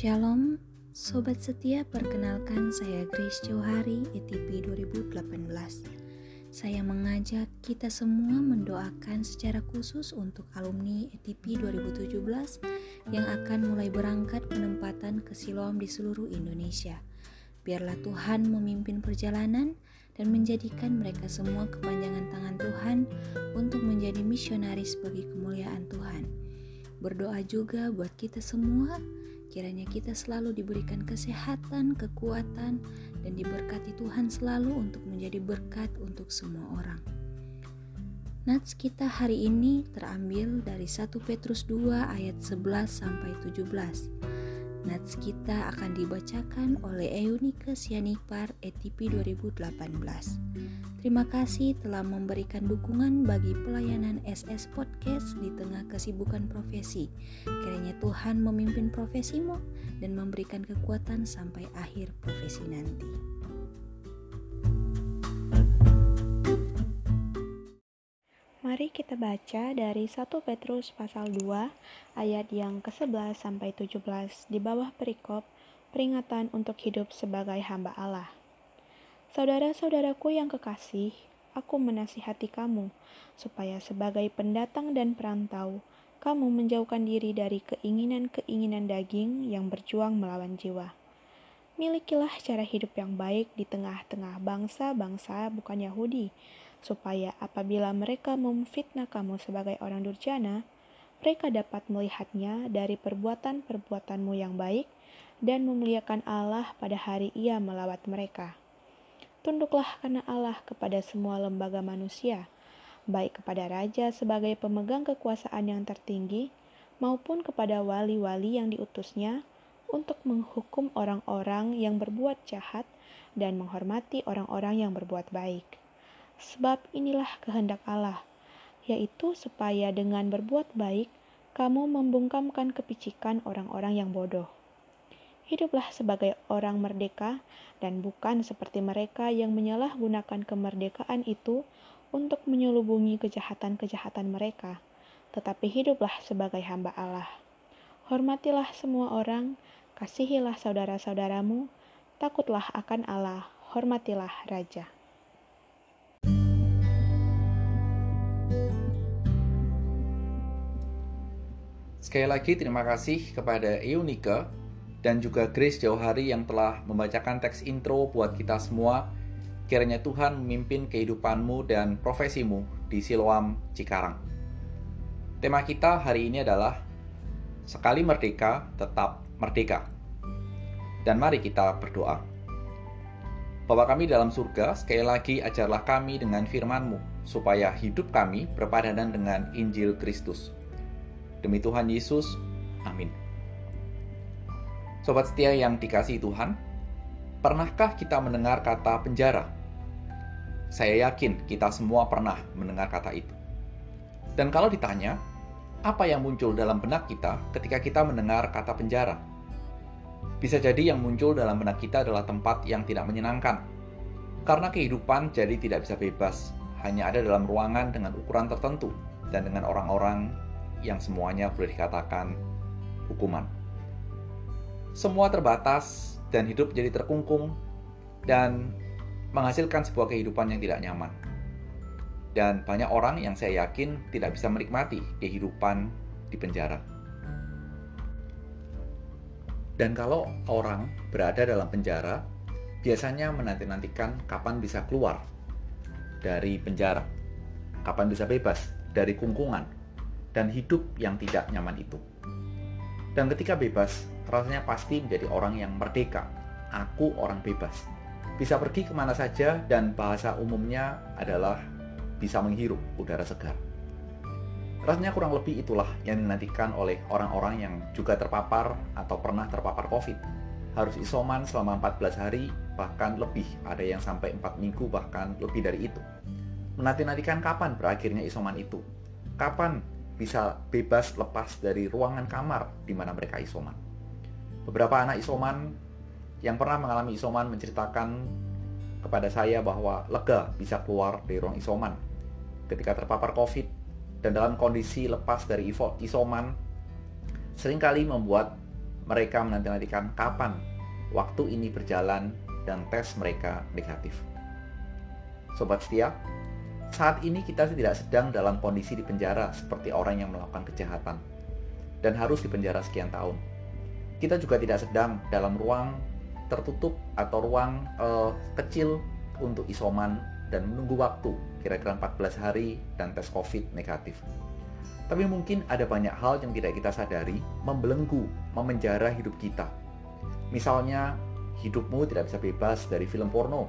Shalom, Sobat setia perkenalkan saya Grace Johari ETP 2018 Saya mengajak kita semua mendoakan secara khusus untuk alumni ETP 2017 Yang akan mulai berangkat penempatan ke Siloam di seluruh Indonesia Biarlah Tuhan memimpin perjalanan dan menjadikan mereka semua kepanjangan tangan Tuhan untuk menjadi misionaris bagi kemuliaan Tuhan. Berdoa juga buat kita semua Kiranya kita selalu diberikan kesehatan, kekuatan, dan diberkati Tuhan selalu untuk menjadi berkat untuk semua orang. Nats kita hari ini terambil dari 1 Petrus 2 ayat 11 sampai 17. Nats kita akan dibacakan oleh Eunike Sianipar ETP 2018. Terima kasih telah memberikan dukungan bagi pelayanan SS Podcast di tengah kesibukan profesi. Kiranya Tuhan memimpin profesimu dan memberikan kekuatan sampai akhir profesi nanti. Mari kita baca dari 1 Petrus pasal 2 ayat yang ke-11 sampai 17 di bawah perikop peringatan untuk hidup sebagai hamba Allah. Saudara-saudaraku yang kekasih, aku menasihati kamu supaya sebagai pendatang dan perantau, kamu menjauhkan diri dari keinginan-keinginan daging yang berjuang melawan jiwa. Milikilah cara hidup yang baik di tengah-tengah bangsa-bangsa bukan Yahudi, supaya apabila mereka memfitnah kamu sebagai orang durjana, mereka dapat melihatnya dari perbuatan-perbuatanmu yang baik dan memuliakan Allah pada hari ia melawat mereka. Tunduklah karena Allah kepada semua lembaga manusia, baik kepada raja sebagai pemegang kekuasaan yang tertinggi, maupun kepada wali-wali yang diutusnya untuk menghukum orang-orang yang berbuat jahat dan menghormati orang-orang yang berbuat baik Sebab inilah kehendak Allah, yaitu supaya dengan berbuat baik, kamu membungkamkan kepicikan orang-orang yang bodoh. Hiduplah sebagai orang merdeka dan bukan seperti mereka yang menyalahgunakan kemerdekaan itu untuk menyelubungi kejahatan-kejahatan mereka, tetapi hiduplah sebagai hamba Allah. Hormatilah semua orang, kasihilah saudara-saudaramu, takutlah akan Allah, hormatilah Raja. Sekali lagi terima kasih kepada Eunika dan juga Grace Jauh Hari yang telah membacakan teks intro buat kita semua. Kiranya Tuhan memimpin kehidupanmu dan profesimu di Siloam Cikarang. Tema kita hari ini adalah Sekali merdeka, tetap merdeka. Dan mari kita berdoa. Bapa kami dalam surga, sekali lagi ajarlah kami dengan firman-Mu, supaya hidup kami berpadanan dengan Injil Kristus Demi Tuhan Yesus, amin. Sobat setia yang dikasih Tuhan, pernahkah kita mendengar kata penjara? Saya yakin kita semua pernah mendengar kata itu. Dan kalau ditanya, apa yang muncul dalam benak kita ketika kita mendengar kata penjara? Bisa jadi yang muncul dalam benak kita adalah tempat yang tidak menyenangkan. Karena kehidupan jadi tidak bisa bebas, hanya ada dalam ruangan dengan ukuran tertentu dan dengan orang-orang yang semuanya boleh dikatakan hukuman. Semua terbatas dan hidup jadi terkungkung dan menghasilkan sebuah kehidupan yang tidak nyaman. Dan banyak orang yang saya yakin tidak bisa menikmati kehidupan di penjara. Dan kalau orang berada dalam penjara, biasanya menanti-nantikan kapan bisa keluar dari penjara, kapan bisa bebas dari kungkungan, dan hidup yang tidak nyaman itu. Dan ketika bebas, rasanya pasti menjadi orang yang merdeka. Aku orang bebas. Bisa pergi ke mana saja dan bahasa umumnya adalah bisa menghirup udara segar. Rasanya kurang lebih itulah yang dinantikan oleh orang-orang yang juga terpapar atau pernah terpapar COVID. Harus isoman selama 14 hari, bahkan lebih. Ada yang sampai 4 minggu, bahkan lebih dari itu. Menanti-nantikan kapan berakhirnya isoman itu. Kapan bisa bebas lepas dari ruangan kamar di mana mereka isoman. Beberapa anak isoman yang pernah mengalami isoman menceritakan kepada saya bahwa lega bisa keluar dari ruang isoman ketika terpapar COVID dan dalam kondisi lepas dari isoman sering kali membuat mereka menanti-nantikan kapan waktu ini berjalan dan tes mereka negatif. Sobat setia, saat ini kita tidak sedang dalam kondisi di penjara seperti orang yang melakukan kejahatan dan harus dipenjara sekian tahun. Kita juga tidak sedang dalam ruang tertutup atau ruang uh, kecil untuk isoman dan menunggu waktu kira-kira 14 hari dan tes COVID negatif. Tapi mungkin ada banyak hal yang tidak kita sadari membelenggu, memenjara hidup kita. Misalnya, hidupmu tidak bisa bebas dari film porno.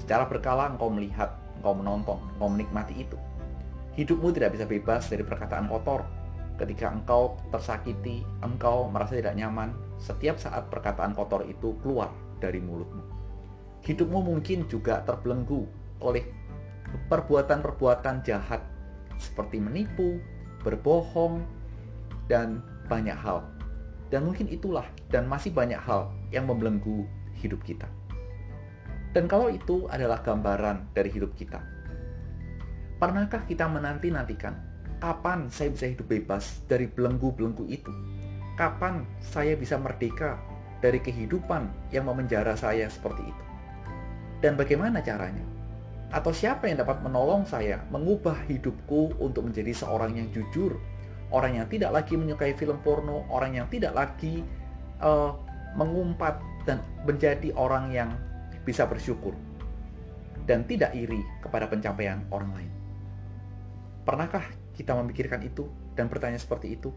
Secara berkala engkau melihat, engkau menonton, engkau menikmati itu. Hidupmu tidak bisa bebas dari perkataan kotor. Ketika engkau tersakiti, engkau merasa tidak nyaman, setiap saat perkataan kotor itu keluar dari mulutmu. Hidupmu mungkin juga terbelenggu oleh perbuatan-perbuatan jahat seperti menipu, berbohong, dan banyak hal. Dan mungkin itulah dan masih banyak hal yang membelenggu hidup kita. Dan kalau itu adalah gambaran dari hidup kita, pernahkah kita menanti-nantikan kapan saya bisa hidup bebas dari belenggu-belenggu itu? Kapan saya bisa merdeka dari kehidupan yang memenjara saya seperti itu? Dan bagaimana caranya? Atau siapa yang dapat menolong saya mengubah hidupku untuk menjadi seorang yang jujur, orang yang tidak lagi menyukai film porno, orang yang tidak lagi uh, mengumpat dan menjadi orang yang bisa bersyukur dan tidak iri kepada pencapaian orang lain. Pernahkah kita memikirkan itu dan bertanya seperti itu?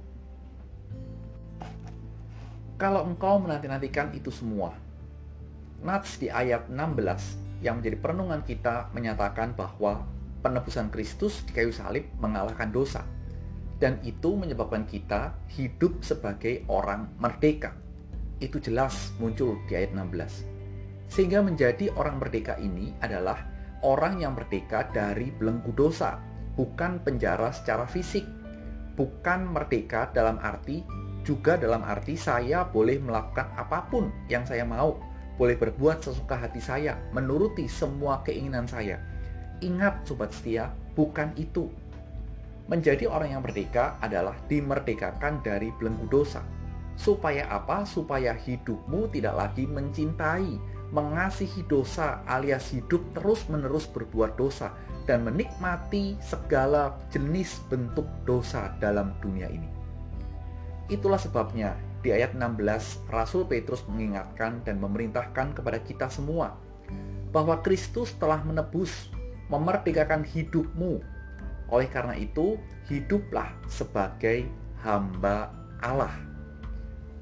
Kalau engkau menanti-nantikan itu semua, Nats di ayat 16 yang menjadi perenungan kita menyatakan bahwa penebusan Kristus di kayu salib mengalahkan dosa. Dan itu menyebabkan kita hidup sebagai orang merdeka. Itu jelas muncul di ayat 16. Sehingga menjadi orang merdeka ini adalah orang yang merdeka dari belenggu dosa, bukan penjara secara fisik. Bukan merdeka dalam arti juga dalam arti saya boleh melakukan apa pun yang saya mau, boleh berbuat sesuka hati saya, menuruti semua keinginan saya. Ingat sobat setia, bukan itu. Menjadi orang yang merdeka adalah dimerdekakan dari belenggu dosa. Supaya apa? Supaya hidupmu tidak lagi mencintai, mengasihi dosa alias hidup terus-menerus berbuat dosa dan menikmati segala jenis bentuk dosa dalam dunia ini. Itulah sebabnya di ayat 16 Rasul Petrus mengingatkan dan memerintahkan kepada kita semua bahwa Kristus telah menebus, memerdekakan hidupmu. Oleh karena itu, hiduplah sebagai hamba Allah.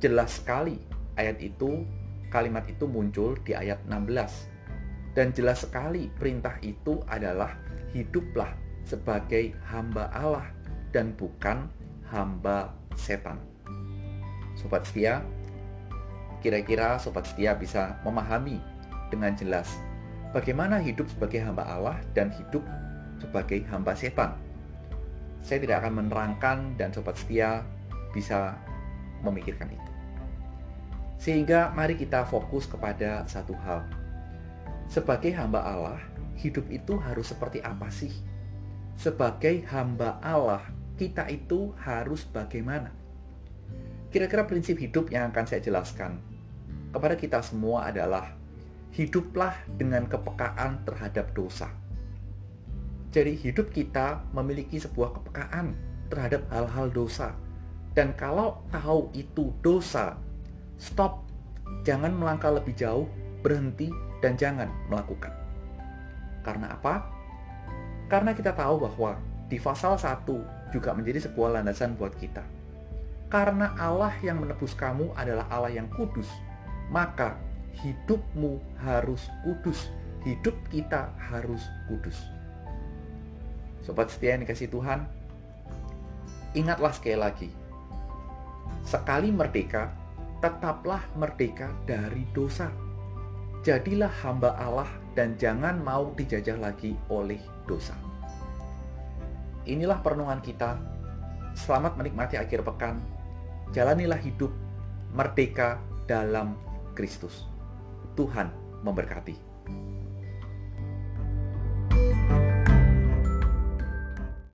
Jelas sekali ayat itu, kalimat itu muncul di ayat 16. Dan jelas sekali perintah itu adalah hiduplah sebagai hamba Allah dan bukan hamba setan. Sobat setia, kira-kira sobat setia bisa memahami dengan jelas bagaimana hidup sebagai hamba Allah dan hidup sebagai hamba setan. Saya tidak akan menerangkan dan sobat setia bisa memikirkan itu. Sehingga mari kita fokus kepada satu hal. Sebagai hamba Allah, hidup itu harus seperti apa sih? Sebagai hamba Allah, kita itu harus bagaimana? Kira-kira prinsip hidup yang akan saya jelaskan kepada kita semua adalah hiduplah dengan kepekaan terhadap dosa. Jadi hidup kita memiliki sebuah kepekaan terhadap hal-hal dosa. Dan kalau tahu itu dosa, stop. Jangan melangkah lebih jauh, berhenti, dan jangan melakukan. Karena apa? Karena kita tahu bahwa di pasal 1 juga menjadi sebuah landasan buat kita karena Allah yang menebus kamu adalah Allah yang kudus, maka hidupmu harus kudus. Hidup kita harus kudus. Sobat setia yang dikasih Tuhan, ingatlah sekali lagi, sekali merdeka, tetaplah merdeka dari dosa. Jadilah hamba Allah dan jangan mau dijajah lagi oleh dosa. Inilah perenungan kita. Selamat menikmati akhir pekan jalanilah hidup merdeka dalam Kristus. Tuhan memberkati.